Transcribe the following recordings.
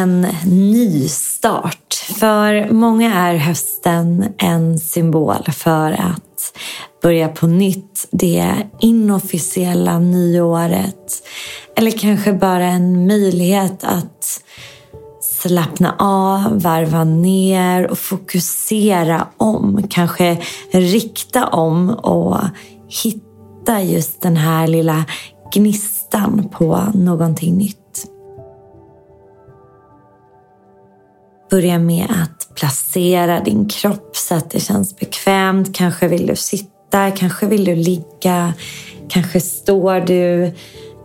en ny start. För många är hösten en symbol för att börja på nytt. Det inofficiella nyåret. Eller kanske bara en möjlighet att slappna av, varva ner och fokusera om. Kanske rikta om och hitta just den här lilla gnistan på någonting nytt. Börja med att placera din kropp så att det känns bekvämt. Kanske vill du sitta, kanske vill du ligga, kanske står du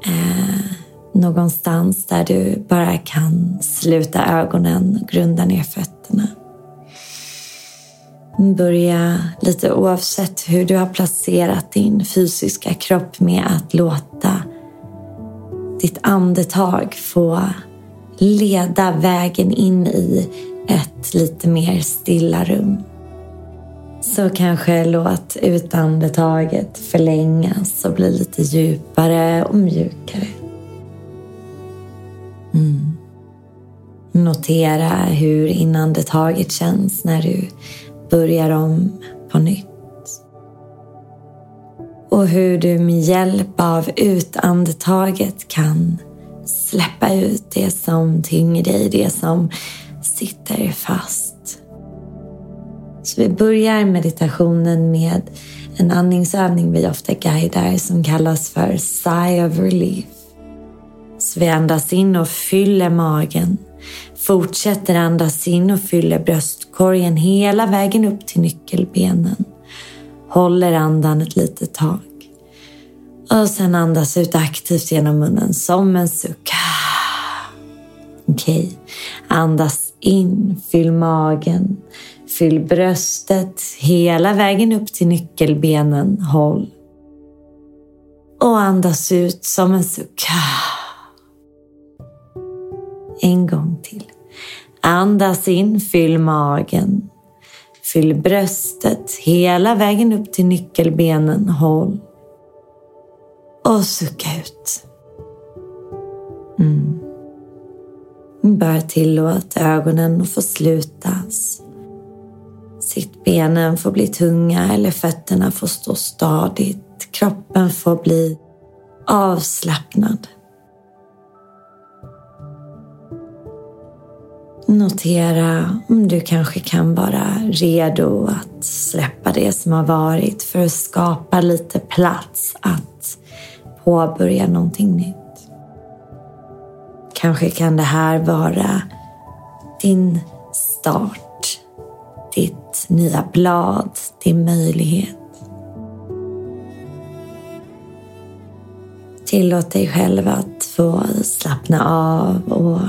eh, någonstans där du bara kan sluta ögonen och grunda ner fötterna. Börja lite oavsett hur du har placerat din fysiska kropp med att låta ditt andetag få leda vägen in i ett lite mer stilla rum. Så kanske låt utandetaget förlängas och bli lite djupare och mjukare. Mm. Notera hur inandetaget känns när du börjar om på nytt. Och hur du med hjälp av utandetaget kan släppa ut det som tynger dig, det som sitter fast. Så vi börjar meditationen med en andningsövning vi ofta guidar som kallas för Sigh of Relief. Så vi andas in och fyller magen. Fortsätter andas in och fyller bröstkorgen hela vägen upp till nyckelbenen. Håller andan ett litet tag. Och sen andas ut aktivt genom munnen som en suck. Okej. Okay. Andas in, fyll magen. Fyll bröstet hela vägen upp till nyckelbenen. Håll. Och andas ut som en suck. En gång till. Andas in, fyll magen. Fyll bröstet hela vägen upp till nyckelbenen. Håll och sucka ut. Mm. Bara tillåt ögonen att få slutas. Sittbenen får bli tunga eller fötterna får stå stadigt. Kroppen får bli avslappnad. Notera om du kanske kan vara redo att släppa det som har varit för att skapa lite plats att påbörja någonting nytt. Kanske kan det här vara din start, ditt nya blad, din möjlighet. Tillåt dig själv att få slappna av och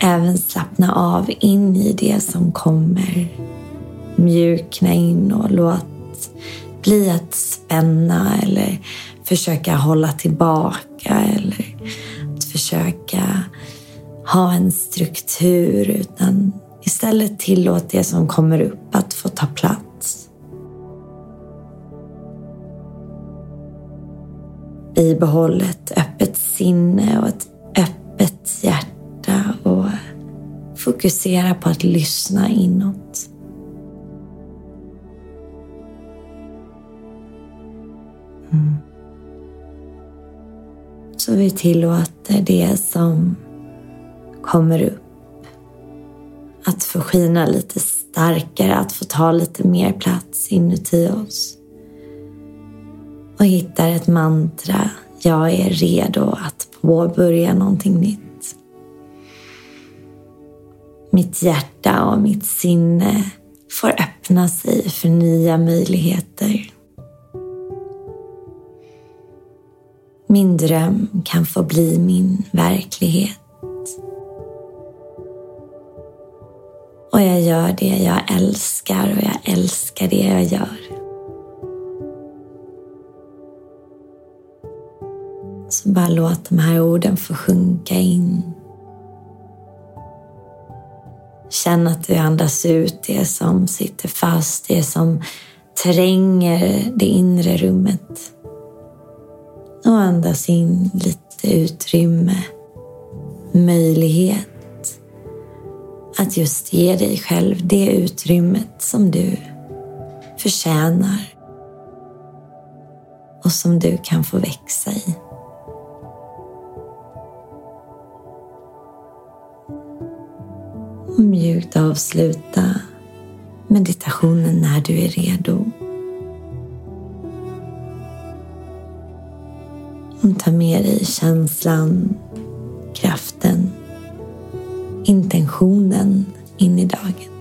även slappna av in i det som kommer. Mjukna in och låt bli att spänna eller försöka hålla tillbaka eller att försöka ha en struktur utan istället tillåt det som kommer upp att få ta plats. Bibehåll ett öppet sinne och ett öppet hjärta och fokusera på att lyssna inåt. Så vi tillåter det som kommer upp att få skina lite starkare, att få ta lite mer plats inuti oss. Och hittar ett mantra. Jag är redo att påbörja någonting nytt. Mitt hjärta och mitt sinne får öppna sig för nya möjligheter. Min dröm kan få bli min verklighet. Och jag gör det jag älskar och jag älskar det jag gör. Så bara låt de här orden få sjunka in. Känn att du andas ut det som sitter fast, det som tränger det inre rummet. Och andas in lite utrymme möjlighet att just ge dig själv det utrymmet som du förtjänar och som du kan få växa i. Och mjukt avsluta meditationen när du är redo. Och ta med dig känslan, kraften, intentionen in i dagen.